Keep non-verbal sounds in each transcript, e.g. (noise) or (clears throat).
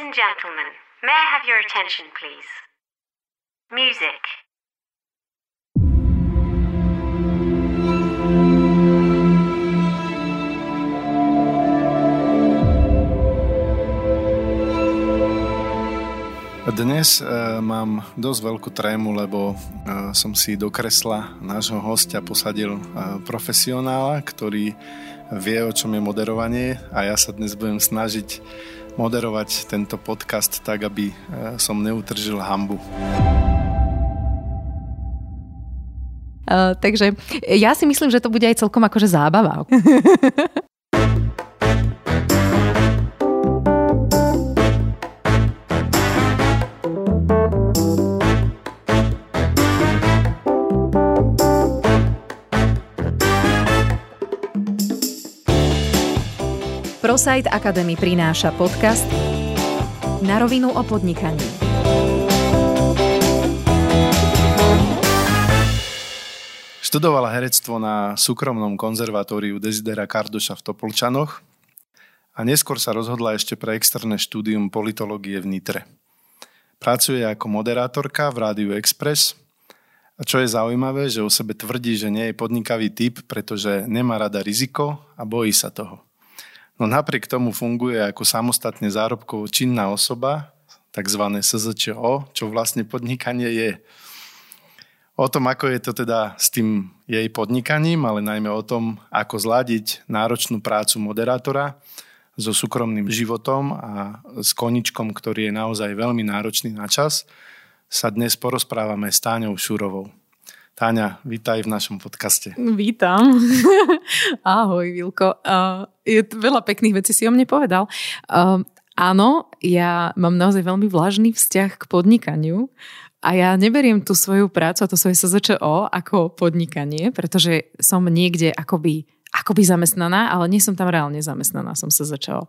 and gentlemen, may I have your attention, please? Music. Dnes e, mám dosť veľkú trému, lebo e, som si do kresla nášho hostia posadil e, profesionála, ktorý vie, o čom je moderovanie a ja sa dnes budem snažiť moderovať tento podcast tak, aby e, som neutržil hambu. Uh, takže ja si myslím, že to bude aj celkom akože zábava. (laughs) ProSite Academy prináša podcast Na rovinu o podnikaní. Študovala herectvo na súkromnom konzervatóriu Desidera Kardoša v Topolčanoch a neskôr sa rozhodla ešte pre externé štúdium politológie v Nitre. Pracuje ako moderátorka v Rádiu Express a čo je zaujímavé, že o sebe tvrdí, že nie je podnikavý typ, pretože nemá rada riziko a bojí sa toho. No napriek tomu funguje ako samostatne zárobkovo činná osoba, tzv. SZČO, čo vlastne podnikanie je. O tom, ako je to teda s tým jej podnikaním, ale najmä o tom, ako zladiť náročnú prácu moderátora so súkromným životom a s koničkom, ktorý je naozaj veľmi náročný na čas, sa dnes porozprávame s Táňou Šurovou. Táňa, vítaj v našom podcaste. Vítam. (laughs) Ahoj, Vilko. Uh, je veľa pekných vecí si o mne povedal. Uh, áno, ja mám naozaj veľmi vlažný vzťah k podnikaniu a ja neberiem tú svoju prácu a to svoje SZČO ako podnikanie, pretože som niekde akoby, akoby zamestnaná, ale nie som tam reálne zamestnaná, som SZČO.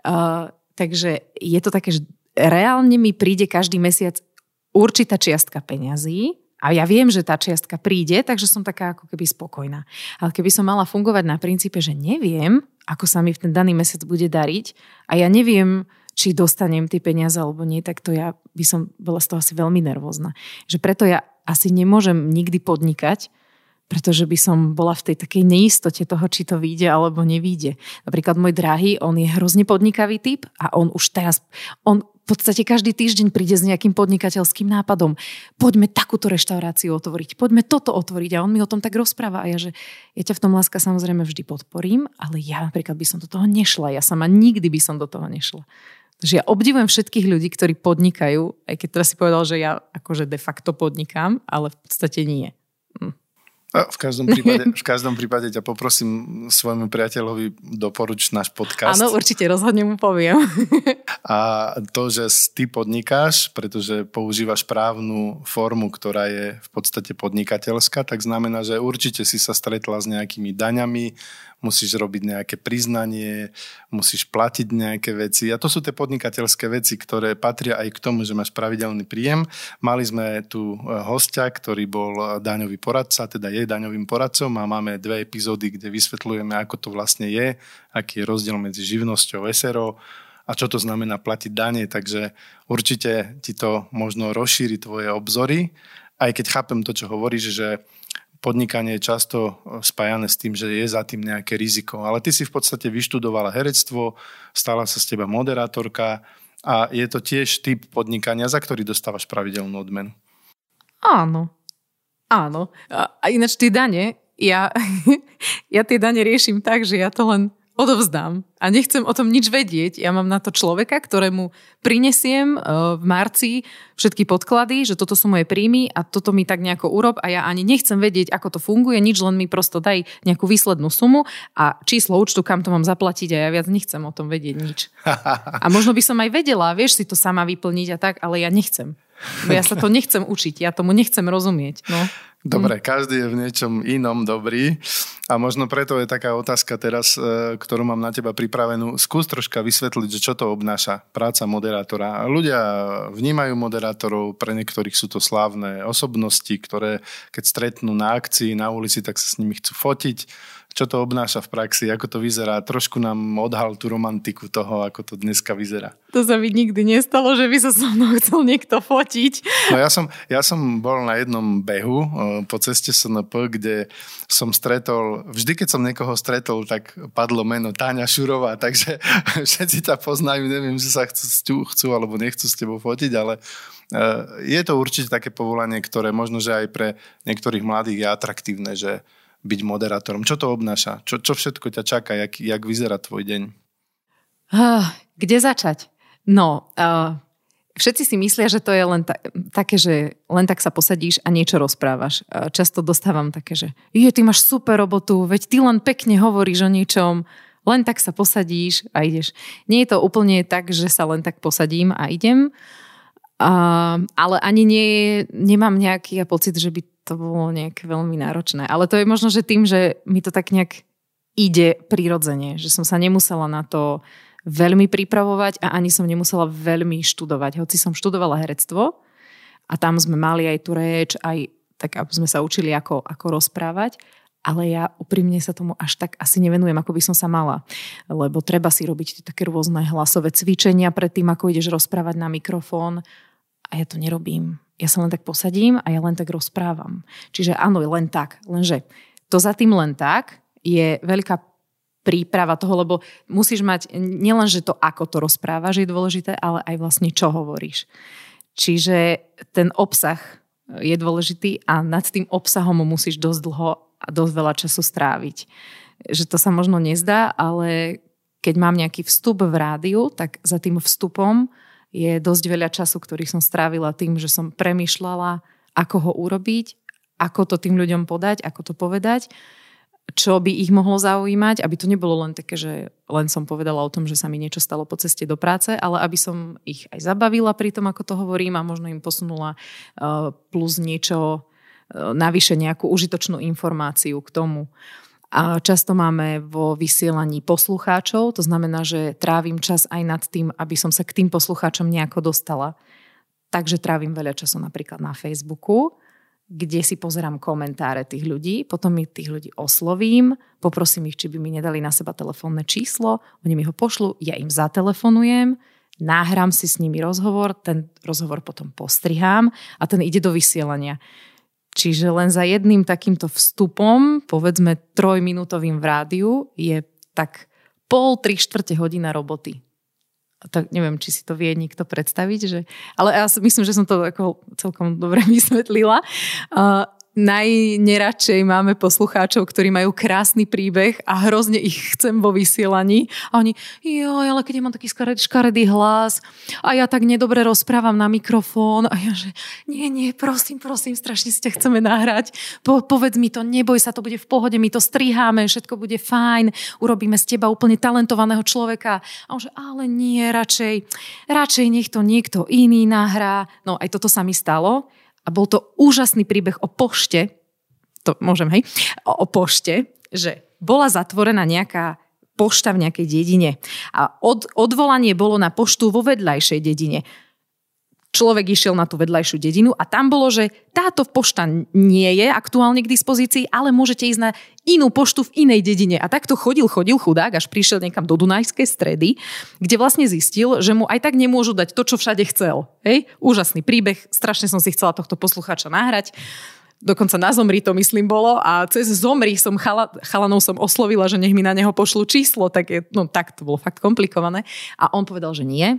Uh, takže je to také, že reálne mi príde každý mesiac určitá čiastka peňazí, a ja viem, že tá čiastka príde, takže som taká ako keby spokojná. Ale keby som mala fungovať na princípe, že neviem, ako sa mi v ten daný mesiac bude dariť a ja neviem, či dostanem tie peniaze alebo nie, tak to ja by som bola z toho asi veľmi nervózna. Že preto ja asi nemôžem nikdy podnikať, pretože by som bola v tej takej neistote toho, či to vyjde alebo nevíde. Napríklad môj drahý, on je hrozne podnikavý typ a on už teraz, on v podstate každý týždeň príde s nejakým podnikateľským nápadom. Poďme takúto reštauráciu otvoriť, poďme toto otvoriť. A on mi o tom tak rozpráva a ja, že ja ťa v tom láska samozrejme vždy podporím, ale ja napríklad by som do toho nešla. Ja sama nikdy by som do toho nešla. Takže ja obdivujem všetkých ľudí, ktorí podnikajú, aj keď teraz si povedal, že ja akože de facto podnikám, ale v podstate nie. V každom, prípade, v každom prípade ťa poprosím svojmu priateľovi doporuč náš podcast. Áno, určite, rozhodne mu poviem. (laughs) A to, že ty podnikáš, pretože používaš právnu formu, ktorá je v podstate podnikateľská, tak znamená, že určite si sa stretla s nejakými daňami, musíš robiť nejaké priznanie, musíš platiť nejaké veci. A to sú tie podnikateľské veci, ktoré patria aj k tomu, že máš pravidelný príjem. Mali sme tu e, hostia, ktorý bol daňový poradca, teda je daňovým poradcom a máme dve epizódy, kde vysvetľujeme, ako to vlastne je, aký je rozdiel medzi živnosťou SRO a čo to znamená platiť dane, takže určite ti to možno rozšíri tvoje obzory, aj keď chápem to, čo hovoríš, že podnikanie je často e, spájane s tým, že je za tým nejaké riziko. Ale ty si v podstate vyštudovala herectvo, stala sa z teba moderátorka a je to tiež typ podnikania, za ktorý dostávaš pravidelnú odmenu. Áno. Áno. A ináč tie dane, ja, (laughs) ja tie dane riešim tak, že ja to len odovzdám a nechcem o tom nič vedieť. Ja mám na to človeka, ktorému prinesiem e, v marci všetky podklady, že toto sú moje príjmy a toto mi tak nejako urob a ja ani nechcem vedieť, ako to funguje, nič len mi prosto daj nejakú výslednú sumu a číslo účtu, kam to mám zaplatiť a ja viac nechcem o tom vedieť nič. A možno by som aj vedela, vieš si to sama vyplniť a tak, ale ja nechcem. Ja sa to nechcem učiť, ja tomu nechcem rozumieť. No. Dobre, každý je v niečom inom dobrý a možno preto je taká otázka teraz, e, ktorú mám na teba pripravenú. Skús troška vysvetliť, že čo to obnáša práca moderátora. Ľudia vnímajú moderátorov, pre niektorých sú to slávne osobnosti, ktoré keď stretnú na akcii, na ulici, tak sa s nimi chcú fotiť. Čo to obnáša v praxi, ako to vyzerá. Trošku nám odhal tú romantiku toho, ako to dneska vyzerá. To sa mi nikdy nestalo, že by sa so mnou (laughs) chcel niekto fotiť. No ja som, ja som bol na jednom behu po ceste SNP, kde som stretol, vždy keď som niekoho stretol, tak padlo meno Táňa Šurová, (laughs) takže všetci ťa poznajú, neviem, že sa chcú, chcú alebo nechcú s tebou fotiť, ale je to určite také povolanie, ktoré možno, že aj pre niektorých mladých je atraktívne, že byť moderátorom? Čo to obnáša? Čo, čo všetko ťa čaká? Jak, jak vyzerá tvoj deň? Uh, kde začať? No, uh, všetci si myslia, že to je len ta, také, že len tak sa posadíš a niečo rozprávaš. Často dostávam také, že je, ty máš super robotu, veď ty len pekne hovoríš o niečom, len tak sa posadíš a ideš. Nie je to úplne tak, že sa len tak posadím a idem, uh, ale ani nie, nemám nejaký pocit, že by to bolo nejak veľmi náročné. Ale to je možno, že tým, že mi to tak nejak ide prirodzene, že som sa nemusela na to veľmi pripravovať a ani som nemusela veľmi študovať. Hoci som študovala herectvo a tam sme mali aj tú reč, aj tak sme sa učili, ako, ako rozprávať, ale ja úprimne sa tomu až tak asi nevenujem, ako by som sa mala. Lebo treba si robiť také rôzne hlasové cvičenia pred tým, ako ideš rozprávať na mikrofón a ja to nerobím ja sa len tak posadím a ja len tak rozprávam. Čiže áno, len tak. Lenže to za tým len tak je veľká príprava toho, lebo musíš mať nielen, že to ako to rozprávaš je dôležité, ale aj vlastne čo hovoríš. Čiže ten obsah je dôležitý a nad tým obsahom musíš dosť dlho a dosť veľa času stráviť. Že to sa možno nezdá, ale keď mám nejaký vstup v rádiu, tak za tým vstupom je dosť veľa času, ktorý som strávila tým, že som premyšľala, ako ho urobiť, ako to tým ľuďom podať, ako to povedať, čo by ich mohlo zaujímať, aby to nebolo len také, že len som povedala o tom, že sa mi niečo stalo po ceste do práce, ale aby som ich aj zabavila pri tom, ako to hovorím a možno im posunula uh, plus niečo, uh, navyše nejakú užitočnú informáciu k tomu. A často máme vo vysielaní poslucháčov, to znamená, že trávim čas aj nad tým, aby som sa k tým poslucháčom nejako dostala. Takže trávim veľa času napríklad na Facebooku, kde si pozerám komentáre tých ľudí, potom mi tých ľudí oslovím, poprosím ich, či by mi nedali na seba telefónne číslo, oni mi ho pošlu, ja im zatelefonujem, náhram si s nimi rozhovor, ten rozhovor potom postrihám a ten ide do vysielania. Čiže len za jedným takýmto vstupom, povedzme trojminútovým v rádiu, je tak pol, tri štvrte hodina roboty. Tak neviem, či si to vie niekto predstaviť, že... ale ja myslím, že som to ako celkom dobre (laughs) vysvetlila. Uh, najneradšej máme poslucháčov, ktorí majú krásny príbeh a hrozne ich chcem vo vysielaní. A oni, jo, ale keď ja mám taký škaredý hlas a ja tak nedobre rozprávam na mikrofón a ja že, nie, nie, prosím, prosím, strašne ťa chceme nahrať. Po, povedz mi to, neboj sa, to bude v pohode, my to striháme, všetko bude fajn, urobíme z teba úplne talentovaného človeka. A on že, ale nie, radšej, radšej nech to niekto iný nahrá. No aj toto sa mi stalo a bol to úžasný príbeh o pošte, to môžem, hej, o, o pošte, že bola zatvorená nejaká pošta v nejakej dedine. A od, odvolanie bolo na poštu vo vedľajšej dedine človek išiel na tú vedľajšiu dedinu a tam bolo, že táto pošta nie je aktuálne k dispozícii, ale môžete ísť na inú poštu v inej dedine. A takto chodil, chodil chudák, až prišiel niekam do Dunajskej stredy, kde vlastne zistil, že mu aj tak nemôžu dať to, čo všade chcel. Hej? Úžasný príbeh, strašne som si chcela tohto poslucháča nahrať dokonca na Zomri to myslím bolo a cez Zomri som chala, chalanov som oslovila, že nech mi na neho pošlu číslo, tak, je, no, tak to bolo fakt komplikované. A on povedal, že nie,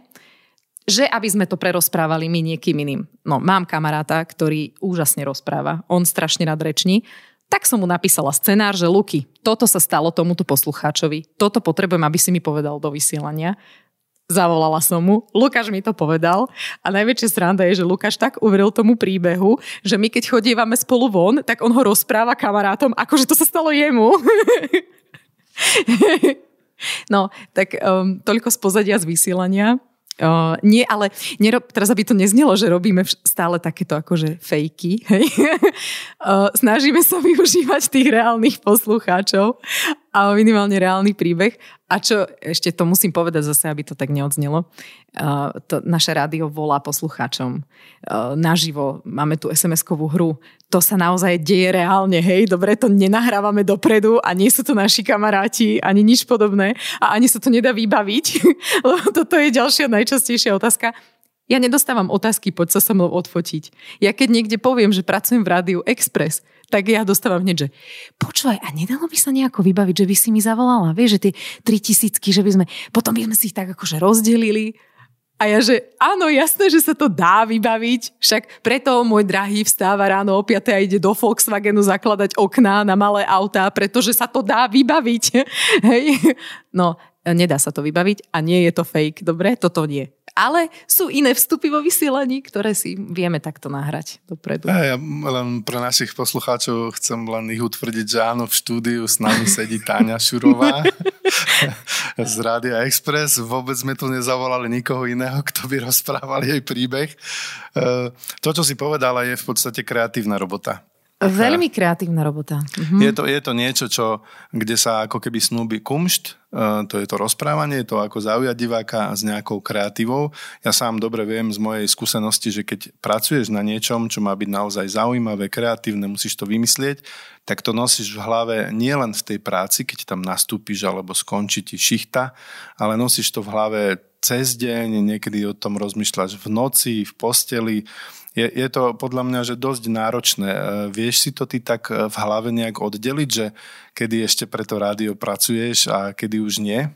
že aby sme to prerozprávali my niekým iným. No, mám kamaráta, ktorý úžasne rozpráva, on strašne rád reční, tak som mu napísala scenár, že Luky, toto sa stalo tomuto poslucháčovi, toto potrebujem, aby si mi povedal do vysielania. Zavolala som mu, Lukáš mi to povedal a najväčšia sranda je, že Lukáš tak uveril tomu príbehu, že my keď chodívame spolu von, tak on ho rozpráva kamarátom, akože to sa stalo jemu. (laughs) no, tak um, toľko z pozadia z vysielania. Uh, nie, ale nerob, teraz aby to neznelo, že robíme stále takéto akože fejky. Hej? (laughs) uh, snažíme sa využívať tých reálnych poslucháčov ale minimálne reálny príbeh. A čo, ešte to musím povedať zase, aby to tak neodznelo, uh, to naše rádio volá poslucháčom uh, naživo, máme tu SMS-kovú hru, to sa naozaj deje reálne, hej, dobre, to nenahrávame dopredu a nie sú to naši kamaráti, ani nič podobné. A ani sa to nedá vybaviť, (laughs) lebo toto je ďalšia najčastejšia otázka. Ja nedostávam otázky, poď sa so mnou odfotiť. Ja keď niekde poviem, že pracujem v rádiu Express, tak ja dostávam hneď, že počúvaj, a nedalo by sa nejako vybaviť, že by si mi zavolala, vieš, že tie tri tisícky, že by sme, potom by sme si ich tak akože rozdelili. A ja, že áno, jasné, že sa to dá vybaviť, však preto môj drahý vstáva ráno o 5 a ide do Volkswagenu zakladať okná na malé autá, pretože sa to dá vybaviť. (laughs) Hej. No, nedá sa to vybaviť a nie je to fake, dobre? Toto nie. Ale sú iné vstupy vo vysielaní, ktoré si vieme takto nahrať dopredu. Ja, ja len pre našich poslucháčov chcem len ich utvrdiť, že áno, v štúdiu s nami sedí Táňa Šurová (laughs) z Rádia Express. Vôbec sme tu nezavolali nikoho iného, kto by rozprával jej príbeh. E, to, čo si povedala, je v podstate kreatívna robota. Veľmi kreatívna robota. Mhm. Je, to, je to niečo, čo, kde sa ako keby snúbi kumšt, uh, to je to rozprávanie, to ako zaujať diváka s nejakou kreatívou. Ja sám dobre viem z mojej skúsenosti, že keď pracuješ na niečom, čo má byť naozaj zaujímavé, kreatívne, musíš to vymyslieť, tak to nosíš v hlave nielen v tej práci, keď tam nastúpiš alebo skončí ti šichta, ale nosíš to v hlave cez deň, niekedy o tom rozmýšľaš v noci, v posteli, je, je to podľa mňa že dosť náročné. E, vieš si to ty tak e, v hlave nejak oddeliť, že kedy ešte pre to rádio pracuješ a kedy už nie?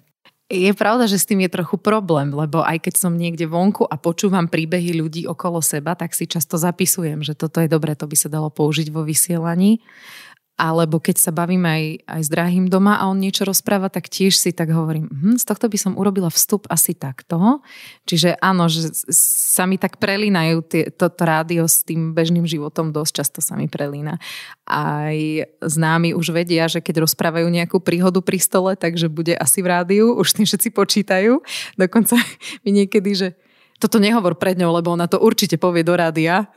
Je pravda, že s tým je trochu problém, lebo aj keď som niekde vonku a počúvam príbehy ľudí okolo seba, tak si často zapisujem, že toto je dobré, to by sa dalo použiť vo vysielaní alebo keď sa bavím aj, aj s drahým doma a on niečo rozpráva, tak tiež si tak hovorím, hm, z tohto by som urobila vstup asi takto. Čiže áno, že sa mi tak prelínajú tie, toto rádio s tým bežným životom, dosť často sa mi prelína. Aj známi už vedia, že keď rozprávajú nejakú príhodu pri stole, takže bude asi v rádiu, (laughs) už tým všetci počítajú. Dokonca (laughs) mi niekedy, že toto nehovor pred ňou, lebo ona to určite povie do rádia.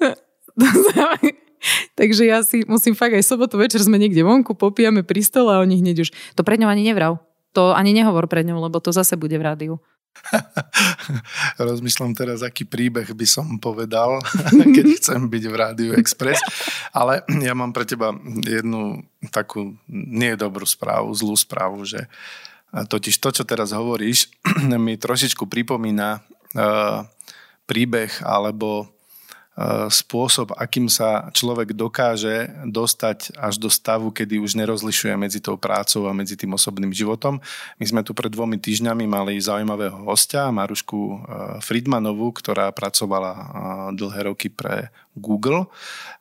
(laughs) (laughs) Takže ja si musím fakt aj sobotu večer sme niekde vonku, popijame pri stole a oni hneď už, to pred ňou ani nevrav. To ani nehovor pred ňou, lebo to zase bude v rádiu. (laughs) Rozmýšľam teraz, aký príbeh by som povedal, (laughs) keď chcem byť v Rádiu Express. Ale ja mám pre teba jednu takú nie dobrú správu, zlú správu, že totiž to, čo teraz hovoríš, (clears throat) mi trošičku pripomína uh, príbeh alebo spôsob, akým sa človek dokáže dostať až do stavu, kedy už nerozlišuje medzi tou prácou a medzi tým osobným životom. My sme tu pred dvomi týždňami mali zaujímavého hostia, Marušku e, Friedmanovú, ktorá pracovala e, dlhé roky pre Google.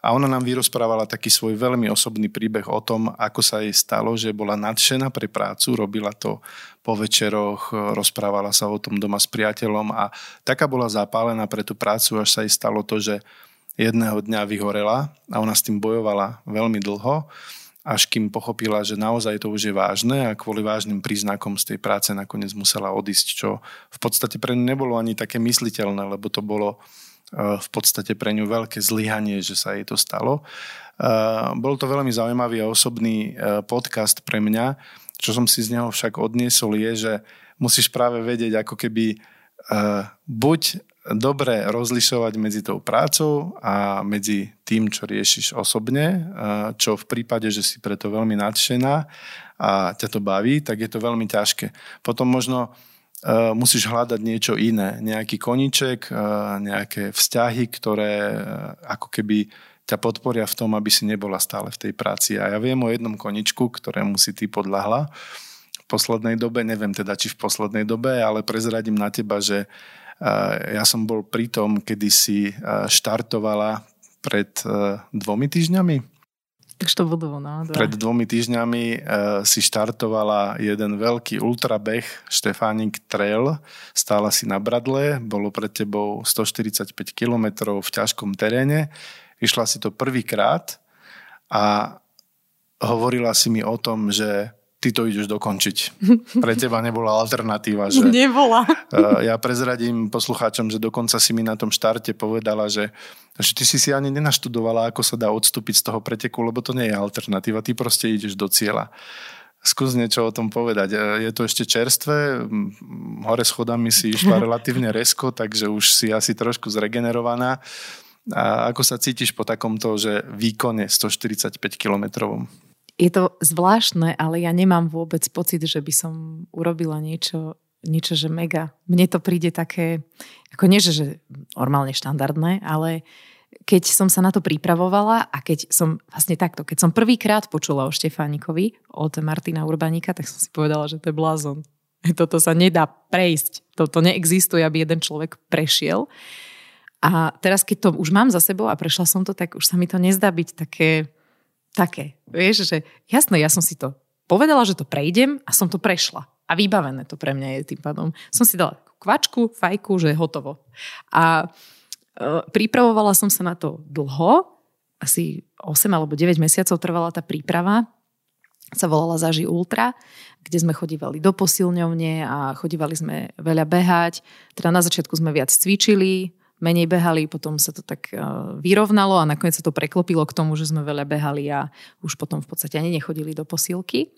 A ona nám vyrozprávala taký svoj veľmi osobný príbeh o tom, ako sa jej stalo, že bola nadšená pre prácu, robila to po večeroch, rozprávala sa o tom doma s priateľom a taká bola zapálená pre tú prácu, až sa jej stalo to, že jedného dňa vyhorela a ona s tým bojovala veľmi dlho, až kým pochopila, že naozaj to už je vážne a kvôli vážnym príznakom z tej práce nakoniec musela odísť, čo v podstate pre ňu nebolo ani také mysliteľné, lebo to bolo v podstate pre ňu veľké zlyhanie, že sa jej to stalo. E, bol to veľmi zaujímavý a osobný e, podcast pre mňa, čo som si z neho však odniesol je, že musíš práve vedieť ako keby uh, buď dobre rozlišovať medzi tou prácou a medzi tým, čo riešiš osobne, uh, čo v prípade, že si preto veľmi nadšená a ťa to baví, tak je to veľmi ťažké. Potom možno uh, musíš hľadať niečo iné, nejaký koniček, uh, nejaké vzťahy, ktoré uh, ako keby ťa podporia v tom, aby si nebola stále v tej práci. A ja viem o jednom koničku, ktorému si ty podľahla v poslednej dobe, neviem teda, či v poslednej dobe, ale prezradím na teba, že ja som bol pri tom, kedy si štartovala pred dvomi týždňami. Takže to budú, no. Pred dvomi týždňami uh, si štartovala jeden veľký ultrabeh Štefánik Trail. Stála si na Bradle, bolo pred tebou 145 km v ťažkom teréne. Išla si to prvýkrát a hovorila si mi o tom, že ty to ideš dokončiť. (laughs) Pre teba nebola alternatíva. Že, Nebola. Eh, ja prezradím poslucháčom, že dokonca si mi na tom štarte povedala, že, že ty si si ani nenaštudovala, ako sa dá odstúpiť z toho preteku, lebo to nie je alternatíva. Ty proste ideš do cieľa. Skús niečo o tom povedať. Je to ešte čerstvé, hore schodami si išla (laughs) relatívne resko, takže už si asi trošku zregenerovaná. A ako sa cítiš po takomto, že výkone 145 kilometrovom? Je to zvláštne, ale ja nemám vôbec pocit, že by som urobila niečo, niečo že mega. Mne to príde také, ako nie, že normálne štandardné, ale keď som sa na to pripravovala a keď som vlastne takto, keď som prvýkrát počula o Štefánikovi, od Martina Urbanika, tak som si povedala, že to je blázon. (laughs) Toto sa nedá prejsť. Toto neexistuje, aby jeden človek prešiel. A teraz, keď to už mám za sebou a prešla som to, tak už sa mi to nezdá byť také, také. Vieš, že jasné, ja som si to povedala, že to prejdem a som to prešla. A vybavené to pre mňa je tým pádom. Som si dala kvačku, fajku, že je hotovo. A Eh, pripravovala som sa na to dlho, asi 8 alebo 9 mesiacov trvala tá príprava, sa volala Zaži Ultra, kde sme chodívali do posilňovne a chodívali sme veľa behať. Teda na začiatku sme viac cvičili, menej behali, potom sa to tak eh, vyrovnalo a nakoniec sa to preklopilo k tomu, že sme veľa behali a už potom v podstate ani nechodili do posilky.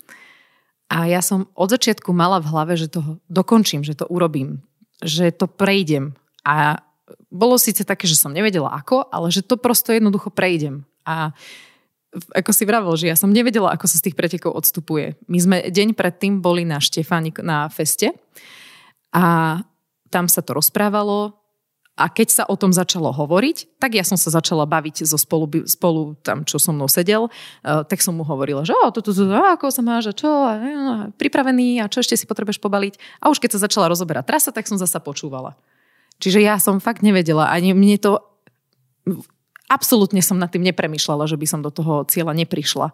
A ja som od začiatku mala v hlave, že to dokončím, že to urobím, že to prejdem. A bolo síce také, že som nevedela ako, ale že to prosto jednoducho prejdem. A ako si vravel, že ja som nevedela, ako sa z tých pretekov odstupuje. My sme deň predtým boli na Štefánik na feste a tam sa to rozprávalo a keď sa o tom začalo hovoriť, tak ja som sa začala baviť so spolu, spolu tam, čo so mnou sedel, uh, tak som mu hovorila, že o, toto, to, ako sa máš a čo, a, pripravený a čo ešte si potrebuješ pobaliť. A už keď sa začala rozoberať trasa, tak som zasa počúvala. Čiže ja som fakt nevedela. Ani mne to... Absolútne som nad tým nepremýšľala, že by som do toho cieľa neprišla.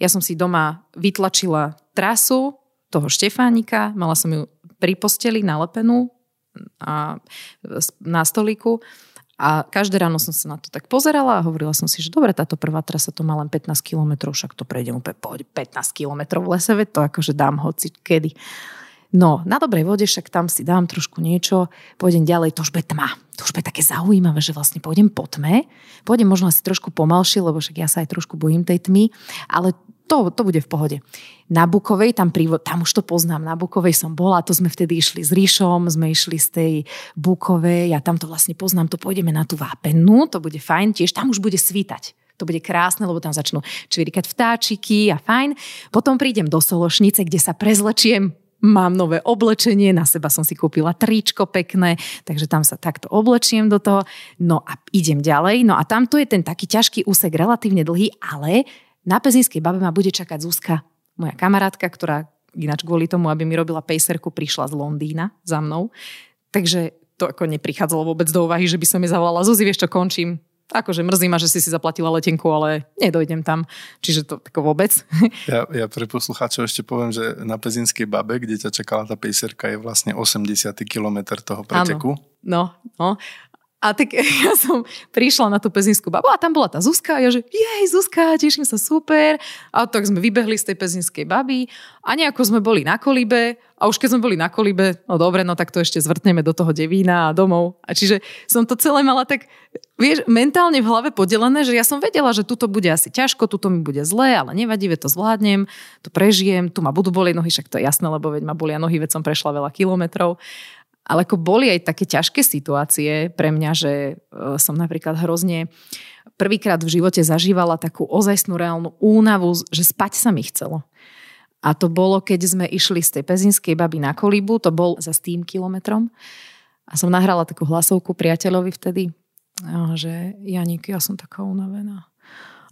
Ja som si doma vytlačila trasu toho Štefánika, mala som ju pri posteli nalepenú a na stolíku a každé ráno som sa na to tak pozerala a hovorila som si, že dobre, táto prvá trasa to má len 15 kilometrov, však to prejdem úplne poď, 15 kilometrov v lese, to akože dám hoci kedy. No, na dobrej vode však tam si dám trošku niečo, pôjdem ďalej, to už bude tma. To už bude také zaujímavé, že vlastne pôjdem po tme, pôjdem možno asi trošku pomalšie, lebo však ja sa aj trošku bojím tej tmy, ale to, to bude v pohode. Na Bukovej, tam, pri, tam už to poznám, na Bukovej som bola, to sme vtedy išli s Ríšom, sme išli z tej Bukovej, ja tam to vlastne poznám, to pôjdeme na tú Vápennu, to bude fajn, tiež tam už bude svítať. To bude krásne, lebo tam začnú čvirikať vtáčiky a fajn. Potom prídem do Sološnice, kde sa prezlečiem mám nové oblečenie, na seba som si kúpila tričko pekné, takže tam sa takto oblečiem do toho. No a idem ďalej. No a tamto je ten taký ťažký úsek, relatívne dlhý, ale na Pezinskej babe ma bude čakať Zuzka, moja kamarátka, ktorá ináč kvôli tomu, aby mi robila pejserku, prišla z Londýna za mnou. Takže to ako neprichádzalo vôbec do úvahy, že by som mi zavolala Zuzi, vieš čo, končím, akože mrzí ma, že si si zaplatila letenku, ale nedojdem tam. Čiže to tako vôbec. (laughs) Ja, ja pre poslucháčov ešte poviem, že na Pezinskej babe, kde ťa čakala tá pejserka, je vlastne 80. kilometr toho preteku. Áno, no, no. A tak (laughs) ja som prišla na tú pezinskú babu a tam bola tá Zuzka a ja že jej Zuzka, teším sa super. A tak sme vybehli z tej pezinskej baby a nejako sme boli na kolibe a už keď sme boli na kolibe, no dobre, no tak to ešte zvrtneme do toho devína a domov. A čiže som to celé mala tak, vieš, mentálne v hlave podelené, že ja som vedela, že tuto bude asi ťažko, tuto mi bude zlé, ale nevadí, to zvládnem, to prežijem, tu ma budú bolieť nohy, však to je jasné, lebo veď ma bolia nohy, veď som prešla veľa kilometrov. Ale ako boli aj také ťažké situácie pre mňa, že e, som napríklad hrozne prvýkrát v živote zažívala takú ozajstnú reálnu únavu, že spať sa mi chcelo. A to bolo, keď sme išli z tej pezinskej baby na Kolibu, to bol za tým kilometrom. A som nahrala takú hlasovku priateľovi vtedy, že Janik, ja som taká unavená.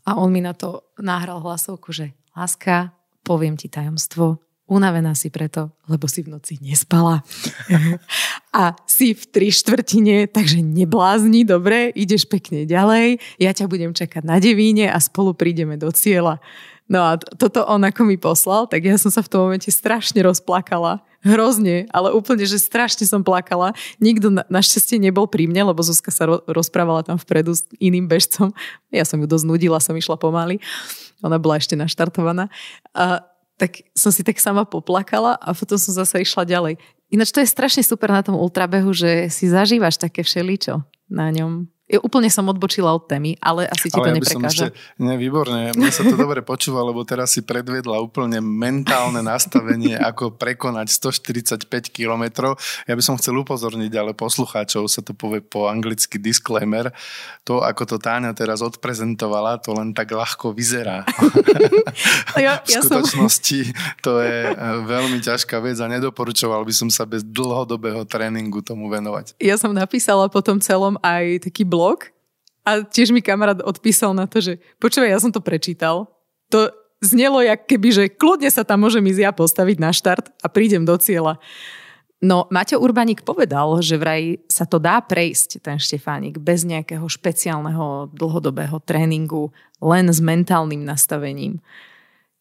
A on mi na to nahral hlasovku, že láska, poviem ti tajomstvo, Unavená si preto, lebo si v noci nespala. (laughs) a si v tri štvrtine, takže neblázni, dobre, ideš pekne ďalej, ja ťa budem čakať na devíne a spolu prídeme do cieľa. No a toto on ako mi poslal, tak ja som sa v tom momente strašne rozplakala. Hrozne, ale úplne, že strašne som plakala. Nikto na, našťastie nebol pri mne, lebo Zuzka sa ro- rozprávala tam vpredu s iným bežcom. Ja som ju dosť nudila, som išla pomaly. Ona bola ešte naštartovaná. A tak som si tak sama poplakala a potom som zase išla ďalej. Ináč to je strašne super na tom ultrabehu, že si zažívaš také všeličo na ňom. Ja úplne som odbočila od témy, ale asi ti ale to ja neprekáža. Ešte, ne, výborne, mne sa to dobre počúva, lebo teraz si predvedla úplne mentálne nastavenie, ako prekonať 145 kilometrov. Ja by som chcel upozorniť, ale poslucháčov sa to povie po anglicky disclaimer. To, ako to Táňa teraz odprezentovala, to len tak ľahko vyzerá. (laughs) Ja, v skutočnosti som... to je e, veľmi ťažká vec a nedoporučoval by som sa bez dlhodobého tréningu tomu venovať. Ja som napísala po tom celom aj taký blog blog a tiež mi kamarát odpísal na to, že počúvaj, ja som to prečítal. To znelo jak keby, že kľudne sa tam môžem ísť ja postaviť na štart a prídem do cieľa. No, Maťo Urbaník povedal, že vraj sa to dá prejsť, ten Štefánik, bez nejakého špeciálneho dlhodobého tréningu, len s mentálnym nastavením.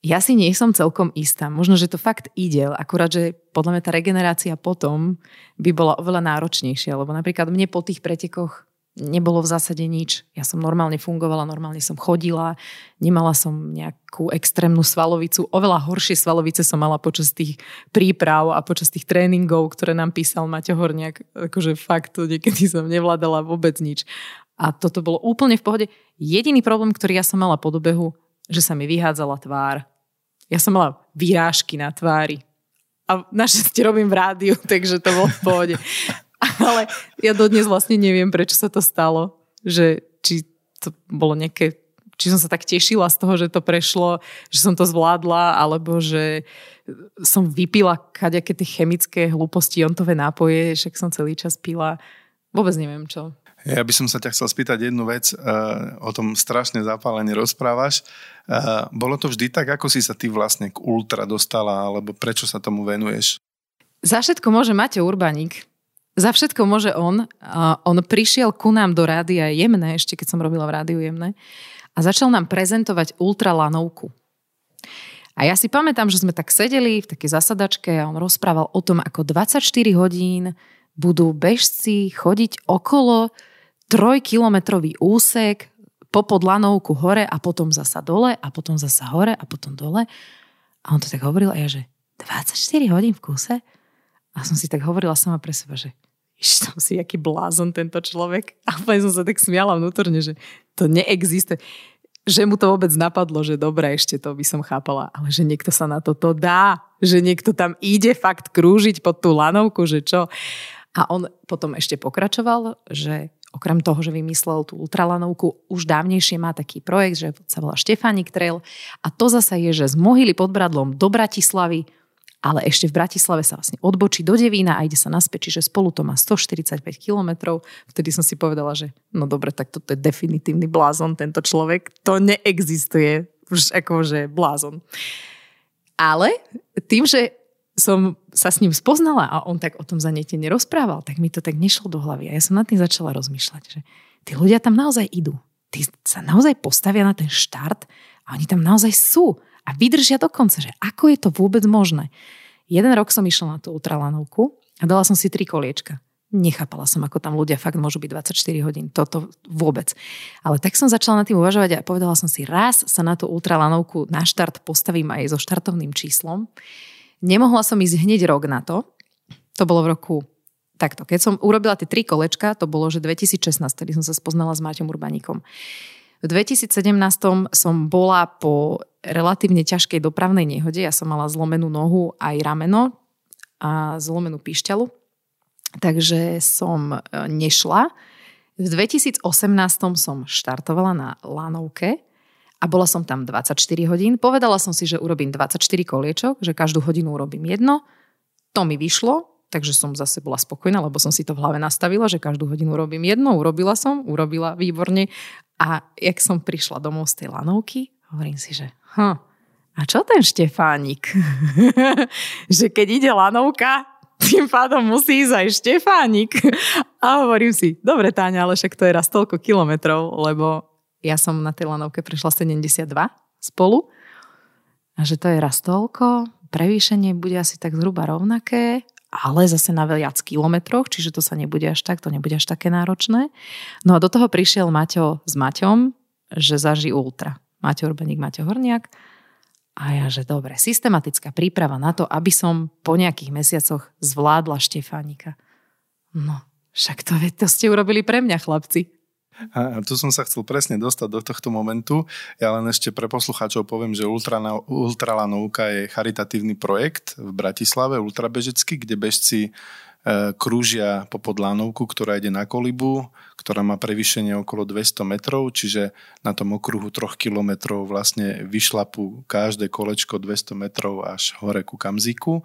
Ja si nie som celkom istá. Možno, že to fakt ide, akurát, že podľa mňa tá regenerácia potom by bola oveľa náročnejšia, lebo napríklad mne po tých pretekoch nebolo v zásade nič. Ja som normálne fungovala, normálne som chodila, nemala som nejakú extrémnu svalovicu. Oveľa horšie svalovice som mala počas tých príprav a počas tých tréningov, ktoré nám písal Maťo Horniak. Akože fakt, niekedy som nevládala vôbec nič. A toto bolo úplne v pohode. Jediný problém, ktorý ja som mala po dobehu, že sa mi vyhádzala tvár. Ja som mala výrážky na tvári. A našťastie robím v rádiu, (laughs) takže to bolo v pohode. (laughs) Ale ja dodnes vlastne neviem, prečo sa to stalo. Že či to bolo nejaké či som sa tak tešila z toho, že to prešlo, že som to zvládla, alebo že som vypila kaďaké tie chemické hlúposti, jontové nápoje, však som celý čas pila. Vôbec neviem čo. Ja by som sa ťa chcel spýtať jednu vec. Uh, o tom strašne zapálenie rozprávaš. Uh, bolo to vždy tak, ako si sa ty vlastne k ultra dostala, alebo prečo sa tomu venuješ? Za všetko môže Maťo Urbaník. Za všetko môže on. On prišiel ku nám do rádia jemné, ešte keď som robila v rádiu jemné, a začal nám prezentovať ultralanovku. A ja si pamätám, že sme tak sedeli v takej zasadačke a on rozprával o tom, ako 24 hodín budú bežci chodiť okolo trojkilometrový úsek po podlanovku hore a potom zasa dole a potom zasa hore a potom dole. A on to tak hovoril a ja, že 24 hodín v kúse? A som si tak hovorila sama pre seba, že som si aký blázon tento človek. A úplne som sa tak smiala vnútorne, že to neexistuje. Že mu to vôbec napadlo, že dobre, ešte to by som chápala, ale že niekto sa na toto dá, že niekto tam ide fakt krúžiť pod tú lanovku, že čo. A on potom ešte pokračoval, že okrem toho, že vymyslel tú ultralanovku, už dávnejšie má taký projekt, že sa volá Štefánik Trail a to zasa je, že z Mohyly pod Bradlom do Bratislavy ale ešte v Bratislave sa vlastne odbočí do Devína a ide sa naspäť, čiže spolu to má 145 kilometrov. Vtedy som si povedala, že no dobre, tak toto je definitívny blázon, tento človek. To neexistuje, už akože blázon. Ale tým, že som sa s ním spoznala a on tak o tom zanete nerozprával, tak mi to tak nešlo do hlavy. A ja som nad tým začala rozmýšľať, že tí ľudia tam naozaj idú. Tí sa naozaj postavia na ten štart a oni tam naozaj sú a vydržia do konca, že ako je to vôbec možné. Jeden rok som išla na tú ultralanovku a dala som si tri koliečka. Nechápala som, ako tam ľudia fakt môžu byť 24 hodín. Toto vôbec. Ale tak som začala na tým uvažovať a povedala som si, raz sa na tú ultralanovku na štart postavím aj so štartovným číslom. Nemohla som ísť hneď rok na to. To bolo v roku takto. Keď som urobila tie tri kolečka, to bolo, že 2016, kedy som sa spoznala s Máťom Urbaníkom. V 2017 som bola po relatívne ťažkej dopravnej nehode. Ja som mala zlomenú nohu aj rameno a zlomenú píšťalu. Takže som e, nešla. V 2018 som štartovala na lanovke a bola som tam 24 hodín. Povedala som si, že urobím 24 koliečok, že každú hodinu urobím jedno. To mi vyšlo, takže som zase bola spokojná, lebo som si to v hlave nastavila, že každú hodinu urobím jedno. Urobila som, urobila výborne a jak som prišla domov z tej lanovky, hovorím si, že hm, a čo ten Štefánik? (laughs) že keď ide lanovka, tým pádom musí ísť aj Štefánik. a hovorím si, dobre Táňa, ale však to je raz toľko kilometrov, lebo ja som na tej lanovke prešla 72 spolu a že to je raz toľko, prevýšenie bude asi tak zhruba rovnaké ale zase na viac kilometroch, čiže to sa nebude až tak, to nebude až také náročné. No a do toho prišiel Maťo s Maťom, že zaží ultra. Maťo Urbaník, Maťo Horniak. A ja, že dobre, systematická príprava na to, aby som po nejakých mesiacoch zvládla Štefánika. No, však to, to ste urobili pre mňa, chlapci. A tu som sa chcel presne dostať do tohto momentu. Ja len ešte pre poslucháčov poviem, že Ultralanovka je charitatívny projekt v Bratislave, ultrabežecký, kde bežci e, krúžia po podlánovku, ktorá ide na kolibu, ktorá má prevýšenie okolo 200 metrov, čiže na tom okruhu 3 kilometrov vlastne vyšlapú každé kolečko 200 metrov až hore ku Kamziku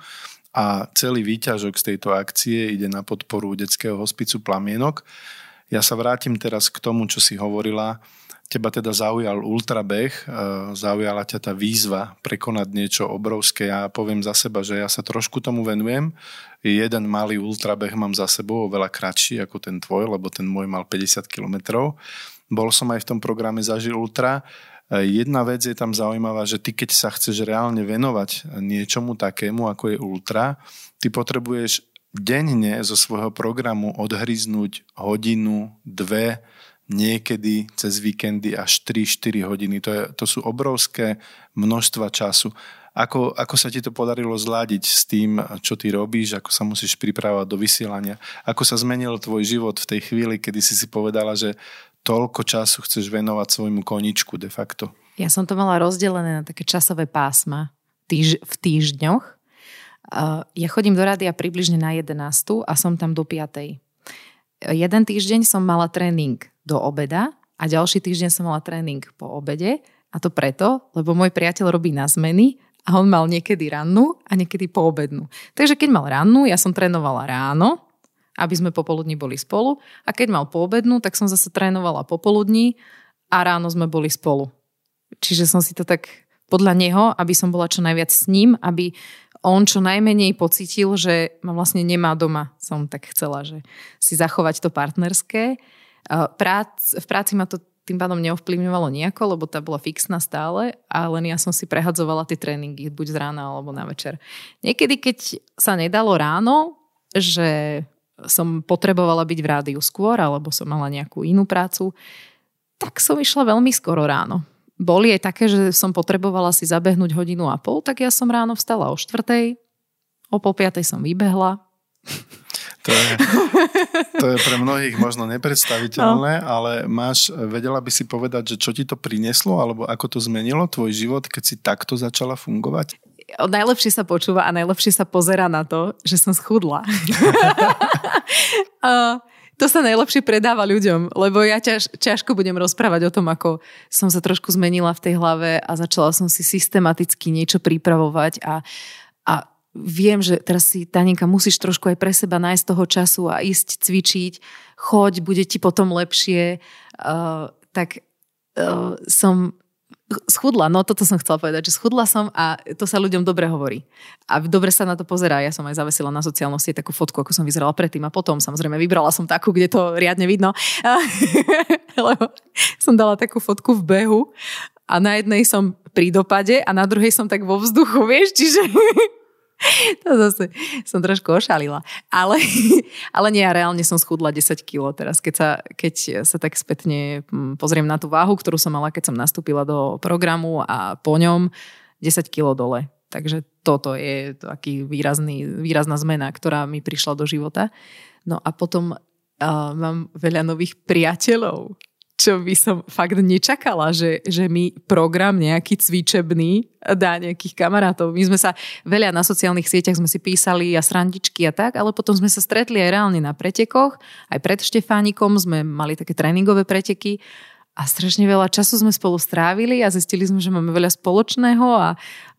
a celý výťažok z tejto akcie ide na podporu detského hospicu Plamienok. Ja sa vrátim teraz k tomu, čo si hovorila. Teba teda zaujal ultrabeh, e, zaujala ťa tá výzva prekonať niečo obrovské. Ja poviem za seba, že ja sa trošku tomu venujem. Jeden malý ultrabeh mám za sebou, veľa kratší ako ten tvoj, lebo ten môj mal 50 kilometrov. Bol som aj v tom programe Zažil Ultra. E, jedna vec je tam zaujímavá, že ty keď sa chceš reálne venovať niečomu takému, ako je ultra, ty potrebuješ denne zo svojho programu odhryznúť hodinu, dve, niekedy cez víkendy až 3-4 hodiny. To, je, to sú obrovské množstva času. Ako, ako sa ti to podarilo zladiť s tým, čo ty robíš, ako sa musíš pripravať do vysielania? Ako sa zmenil tvoj život v tej chvíli, kedy si si povedala, že toľko času chceš venovať svojmu koničku de facto? Ja som to mala rozdelené na také časové pásma týž, v týždňoch ja chodím do rádia približne na 11 a som tam do 5. Jeden týždeň som mala tréning do obeda a ďalší týždeň som mala tréning po obede a to preto, lebo môj priateľ robí na zmeny a on mal niekedy rannú a niekedy poobednú. Takže keď mal rannú, ja som trénovala ráno, aby sme popoludní boli spolu a keď mal poobednú, tak som zase trénovala popoludní a ráno sme boli spolu. Čiže som si to tak podľa neho, aby som bola čo najviac s ním, aby on čo najmenej pocitil, že ma vlastne nemá doma. Som tak chcela, že si zachovať to partnerské. Prác, v práci ma to tým pádom neovplyvňovalo nejako, lebo tá bola fixná stále a len ja som si prehadzovala tie tréningy buď z rána alebo na večer. Niekedy, keď sa nedalo ráno, že som potrebovala byť v rádiu skôr alebo som mala nejakú inú prácu, tak som išla veľmi skoro ráno boli aj také, že som potrebovala si zabehnúť hodinu a pol, tak ja som ráno vstala o štvrtej, o pol piatej som vybehla. To je, to je pre mnohých možno nepredstaviteľné, no. ale máš, vedela by si povedať, že čo ti to prinieslo, alebo ako to zmenilo tvoj život, keď si takto začala fungovať? Najlepšie sa počúva a najlepšie sa pozera na to, že som schudla. (laughs) (laughs) uh, to sa najlepšie predáva ľuďom, lebo ja ťaž, ťažko budem rozprávať o tom, ako som sa trošku zmenila v tej hlave a začala som si systematicky niečo pripravovať a, a viem, že teraz si, Taninka, musíš trošku aj pre seba nájsť toho času a ísť cvičiť, choď, bude ti potom lepšie. Uh, tak uh, som schudla, no toto som chcela povedať, že schudla som a to sa ľuďom dobre hovorí. A dobre sa na to pozerá. Ja som aj zavesila na sociálnosti takú fotku, ako som vyzerala predtým a potom. Samozrejme, vybrala som takú, kde to riadne vidno. (laughs) Lebo som dala takú fotku v behu a na jednej som pri dopade a na druhej som tak vo vzduchu, vieš, čiže (laughs) to zase som trošku ošalila. Ale, (laughs) ale nie, ja reálne som schudla 10 kg teraz, keď sa, keď sa tak spätne hm, pozriem na tú váhu, ktorú som mala, keď som nastúpila do programu a po ňom 10 kg dole. Takže toto je taký výrazný, výrazná zmena, ktorá mi prišla do života. No a potom uh, mám veľa nových priateľov čo by som fakt nečakala, že, že mi program nejaký cvičebný dá nejakých kamarátov. My sme sa veľa na sociálnych sieťach sme si písali a srandičky a tak, ale potom sme sa stretli aj reálne na pretekoch. Aj pred Štefánikom sme mali také tréningové preteky a strašne veľa času sme spolu strávili a zistili sme, že máme veľa spoločného a,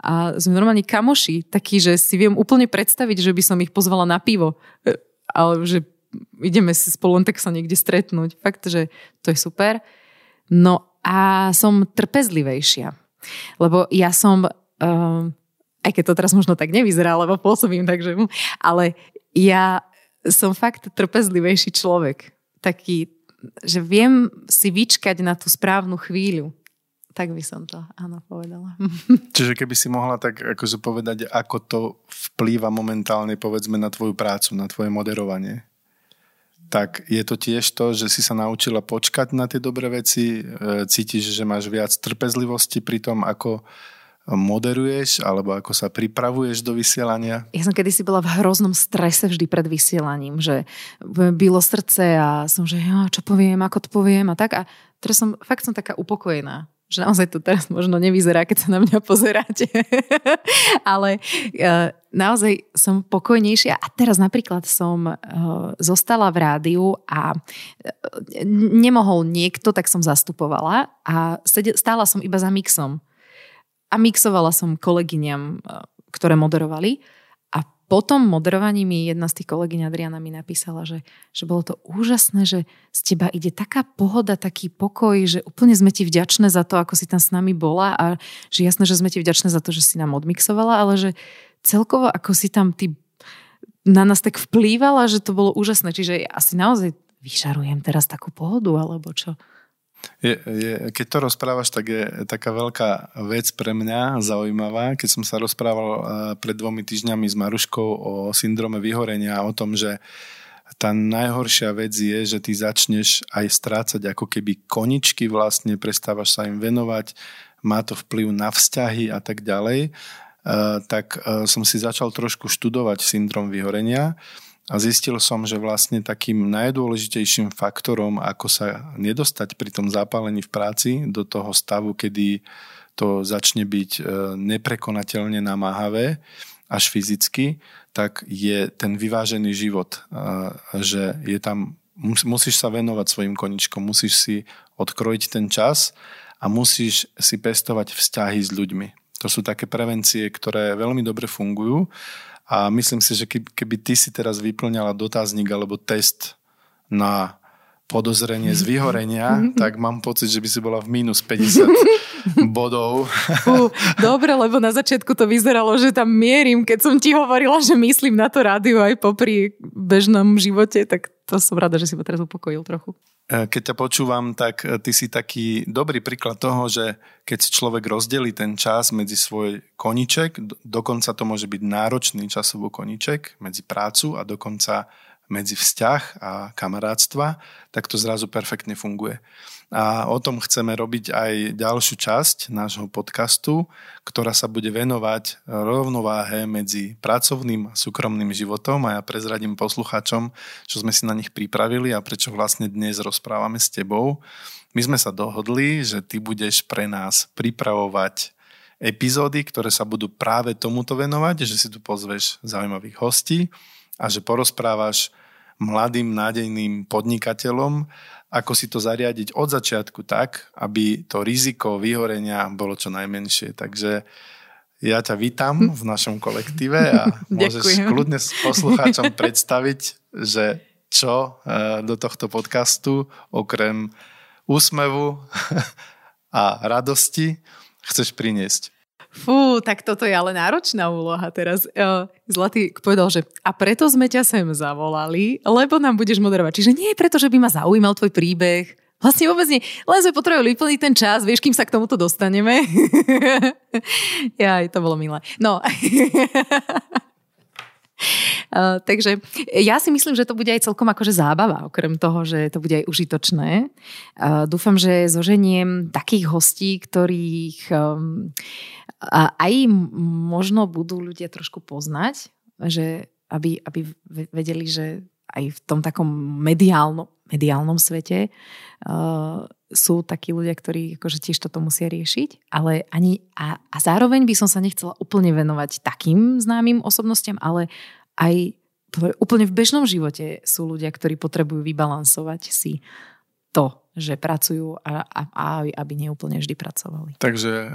a sme normálne kamoši, takí, že si viem úplne predstaviť, že by som ich pozvala na pivo. E, ale že ideme si spolu len tak sa niekde stretnúť. Fakt, že to je super. No a som trpezlivejšia. Lebo ja som, uh, aj keď to teraz možno tak nevyzerá, lebo pôsobím tak, že... Ale ja som fakt trpezlivejší človek. Taký, že viem si vyčkať na tú správnu chvíľu. Tak by som to, áno, povedala. (laughs) Čiže keby si mohla tak akože povedať, ako to vplýva momentálne, povedzme, na tvoju prácu, na tvoje moderovanie tak je to tiež to, že si sa naučila počkať na tie dobré veci, e, cítiš, že máš viac trpezlivosti pri tom, ako moderuješ alebo ako sa pripravuješ do vysielania? Ja som kedysi bola v hroznom strese vždy pred vysielaním, že bylo srdce a som, že ja, čo poviem, ako to poviem a tak. A teraz som, fakt som taká upokojená že naozaj to teraz možno nevyzerá, keď sa na mňa pozeráte. (laughs) Ale uh, naozaj som pokojnejšia. A teraz napríklad som uh, zostala v rádiu a uh, nemohol niekto, tak som zastupovala a stála som iba za mixom. A mixovala som kolegyňam, ktoré moderovali po tom moderovaní mi jedna z tých kolegyň Adriana mi napísala, že, že bolo to úžasné, že z teba ide taká pohoda, taký pokoj, že úplne sme ti vďačné za to, ako si tam s nami bola a že jasné, že sme ti vďačné za to, že si nám odmixovala, ale že celkovo ako si tam ty na nás tak vplývala, že to bolo úžasné. Čiže asi naozaj vyšarujem teraz takú pohodu, alebo čo? Je, je, keď to rozprávaš, tak je taká veľká vec pre mňa zaujímavá. Keď som sa rozprával eh, pred dvomi týždňami s Maruškou o syndrome vyhorenia a o tom, že tá najhoršia vec je, že ty začneš aj strácať ako keby koničky vlastne, prestávaš sa im venovať, má to vplyv na vzťahy a tak ďalej, eh, tak eh, som si začal trošku študovať syndrom vyhorenia a zistil som, že vlastne takým najdôležitejším faktorom, ako sa nedostať pri tom zápalení v práci do toho stavu, kedy to začne byť e, neprekonateľne namáhavé, až fyzicky, tak je ten vyvážený život. Že je tam, musíš sa venovať svojim koničkom, musíš si odkrojiť ten čas a musíš si pestovať vzťahy s ľuďmi. To sú také prevencie, ktoré veľmi dobre fungujú a myslím si, že keby ty si teraz vyplňala dotazník alebo test na podozrenie z vyhorenia, tak mám pocit, že by si bola v mínus 50 (laughs) bodov. Dobre, lebo na začiatku to vyzeralo, že tam mierim, keď som ti hovorila, že myslím na to rádiu aj popri bežnom živote, tak to som rada, že si ma teraz upokojil trochu. E, keď ťa počúvam, tak e, ty si taký dobrý príklad toho, že keď si človek rozdelí ten čas medzi svoj koniček, dokonca to môže byť náročný časový koniček medzi prácu a dokonca medzi vzťah a kamarátstva, tak to zrazu perfektne funguje. A o tom chceme robiť aj ďalšiu časť nášho podcastu, ktorá sa bude venovať rovnováhe medzi pracovným a súkromným životom a ja prezradím poslucháčom, čo sme si na nich pripravili a prečo vlastne dnes rozprávame s tebou. My sme sa dohodli, že ty budeš pre nás pripravovať epizódy, ktoré sa budú práve tomuto venovať, že si tu pozveš zaujímavých hostí a že porozprávaš mladým nádejným podnikateľom, ako si to zariadiť od začiatku tak, aby to riziko vyhorenia bolo čo najmenšie. Takže ja ťa vítam v našom kolektíve a (laughs) môžeš kľudne s poslucháčom predstaviť, že čo e, do tohto podcastu okrem úsmevu (laughs) a radosti chceš priniesť. Fú, tak toto je ale náročná úloha teraz. Zlatý povedal, že a preto sme ťa sem zavolali, lebo nám budeš moderovať. Čiže nie je preto, že by ma zaujímal tvoj príbeh, Vlastne vôbec nie. Len sme potrebovali vyplniť ten čas, vieš, kým sa k tomuto dostaneme. (laughs) ja, to bolo milé. No. (laughs) Uh, (laughs) takže ja si myslím, že to bude aj celkom akože zábava, okrem toho, že to bude aj užitočné. Uh, dúfam, že zoženiem takých hostí, ktorých um, aj možno budú ľudia trošku poznať, že aby, aby vedeli, že aj v tom takom mediálno, mediálnom svete uh, sú takí ľudia, ktorí akože tiež toto musia riešiť, ale ani a, a zároveň by som sa nechcela úplne venovať takým známym osobnostiam, ale aj úplne v bežnom živote sú ľudia, ktorí potrebujú vybalansovať si to, že pracujú a, a, a aby neúplne vždy pracovali. Takže uh,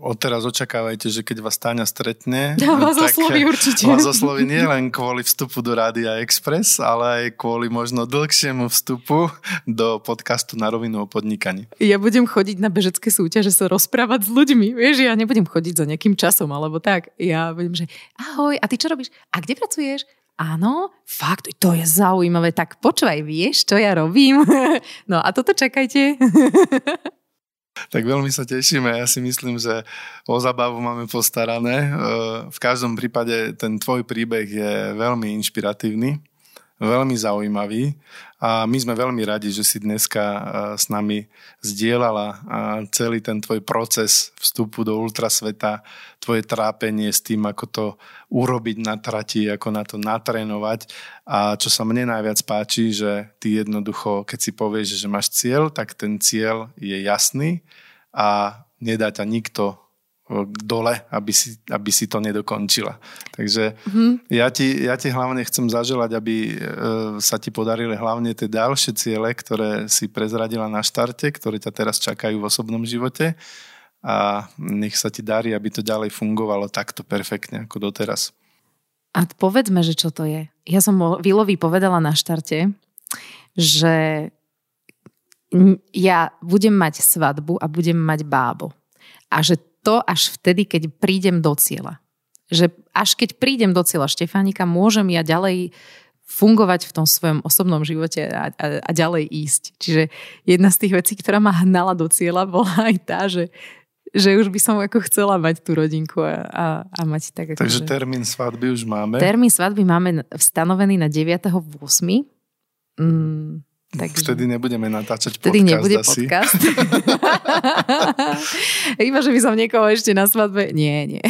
odteraz očakávajte, že keď vás Táňa stretne, (laughs) ja vás tak osloví určite. Vás osloví nie len kvôli vstupu do Rádia Express, ale aj kvôli možno dlhšiemu vstupu do podcastu na rovinu o podnikaní. Ja budem chodiť na bežecké súťaže sa rozprávať s ľuďmi. Vieš, ja nebudem chodiť za nejakým časom alebo tak. Ja budem, že ahoj, a ty čo robíš? A kde pracuješ? Áno, fakt, to je zaujímavé, tak počúvaj, vieš, čo ja robím? (laughs) no a toto čakajte. (laughs) tak veľmi sa tešíme. Ja si myslím, že o zabavu máme postarané. V každom prípade ten tvoj príbeh je veľmi inšpiratívny. Veľmi zaujímavý a my sme veľmi radi, že si dneska s nami zdieľala celý ten tvoj proces vstupu do ultrasveta, tvoje trápenie s tým, ako to urobiť na trati, ako na to natrénovať. A čo sa mne najviac páči, že ty jednoducho, keď si povieš, že máš cieľ, tak ten cieľ je jasný a nedá ťa nikto dole, aby si, aby si to nedokončila. Takže mm-hmm. ja, ti, ja ti hlavne chcem zaželať, aby e, sa ti podarili hlavne tie ďalšie ciele, ktoré si prezradila na štarte, ktoré ťa teraz čakajú v osobnom živote a nech sa ti darí, aby to ďalej fungovalo takto perfektne ako doteraz. A povedzme, že čo to je. Ja som Vilovi povedala na štarte, že ja budem mať svadbu a budem mať bábo. A že to až vtedy, keď prídem do cieľa. Že až keď prídem do cieľa Štefánika, môžem ja ďalej fungovať v tom svojom osobnom živote a, a, a ďalej ísť. Čiže jedna z tých vecí, ktorá ma hnala do cieľa, (laughs) bola aj tá, že, že už by som ako chcela mať tú rodinku a, a, a mať tak. Ako Takže že... termín svadby už máme? Termín svadby máme stanovený na 9.8. Mm, Takže... Vtedy nebudeme natáčať Vtedy podcast nebude asi. podcast. (laughs) Iba, že by som niekoho ešte na svadbe... Nie, nie.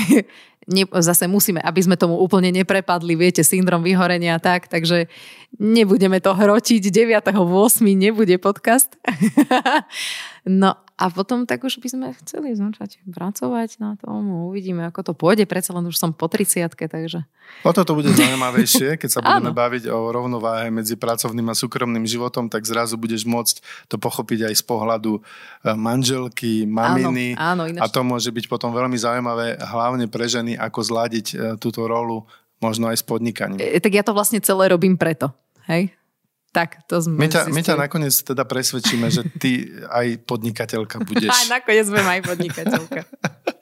Nie, zase musíme, aby sme tomu úplne neprepadli, viete, syndrom vyhorenia tak, takže nebudeme to hrotiť. 9.8. nebude podcast. (laughs) no a potom tak už by sme chceli začať pracovať na tom. Uvidíme, ako to pôjde. Predsa len už som po 30 takže... O to bude zaujímavejšie, keď sa budeme baviť o rovnováhe medzi pracovným a súkromným životom, tak zrazu budeš môcť to pochopiť aj z pohľadu e, manželky, maminy. Áno, áno, ináč... A to môže byť potom veľmi zaujímavé, hlavne pre ženy, ako zladiť e, túto rolu možno aj s podnikaním. E, tak ja to vlastne celé robím preto. Hej? Tak, to sme my ťa, my ťa nakoniec teda presvedčíme, že ty (laughs) aj podnikateľka budeš. Aj nakoniec budem aj podnikateľka.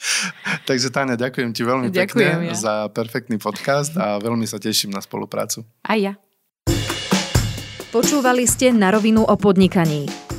(laughs) Takže Táňa, ďakujem ti veľmi ďakujem pekne ja. za perfektný podcast a veľmi sa teším na spoluprácu. Aj ja. Počúvali ste na rovinu o podnikaní.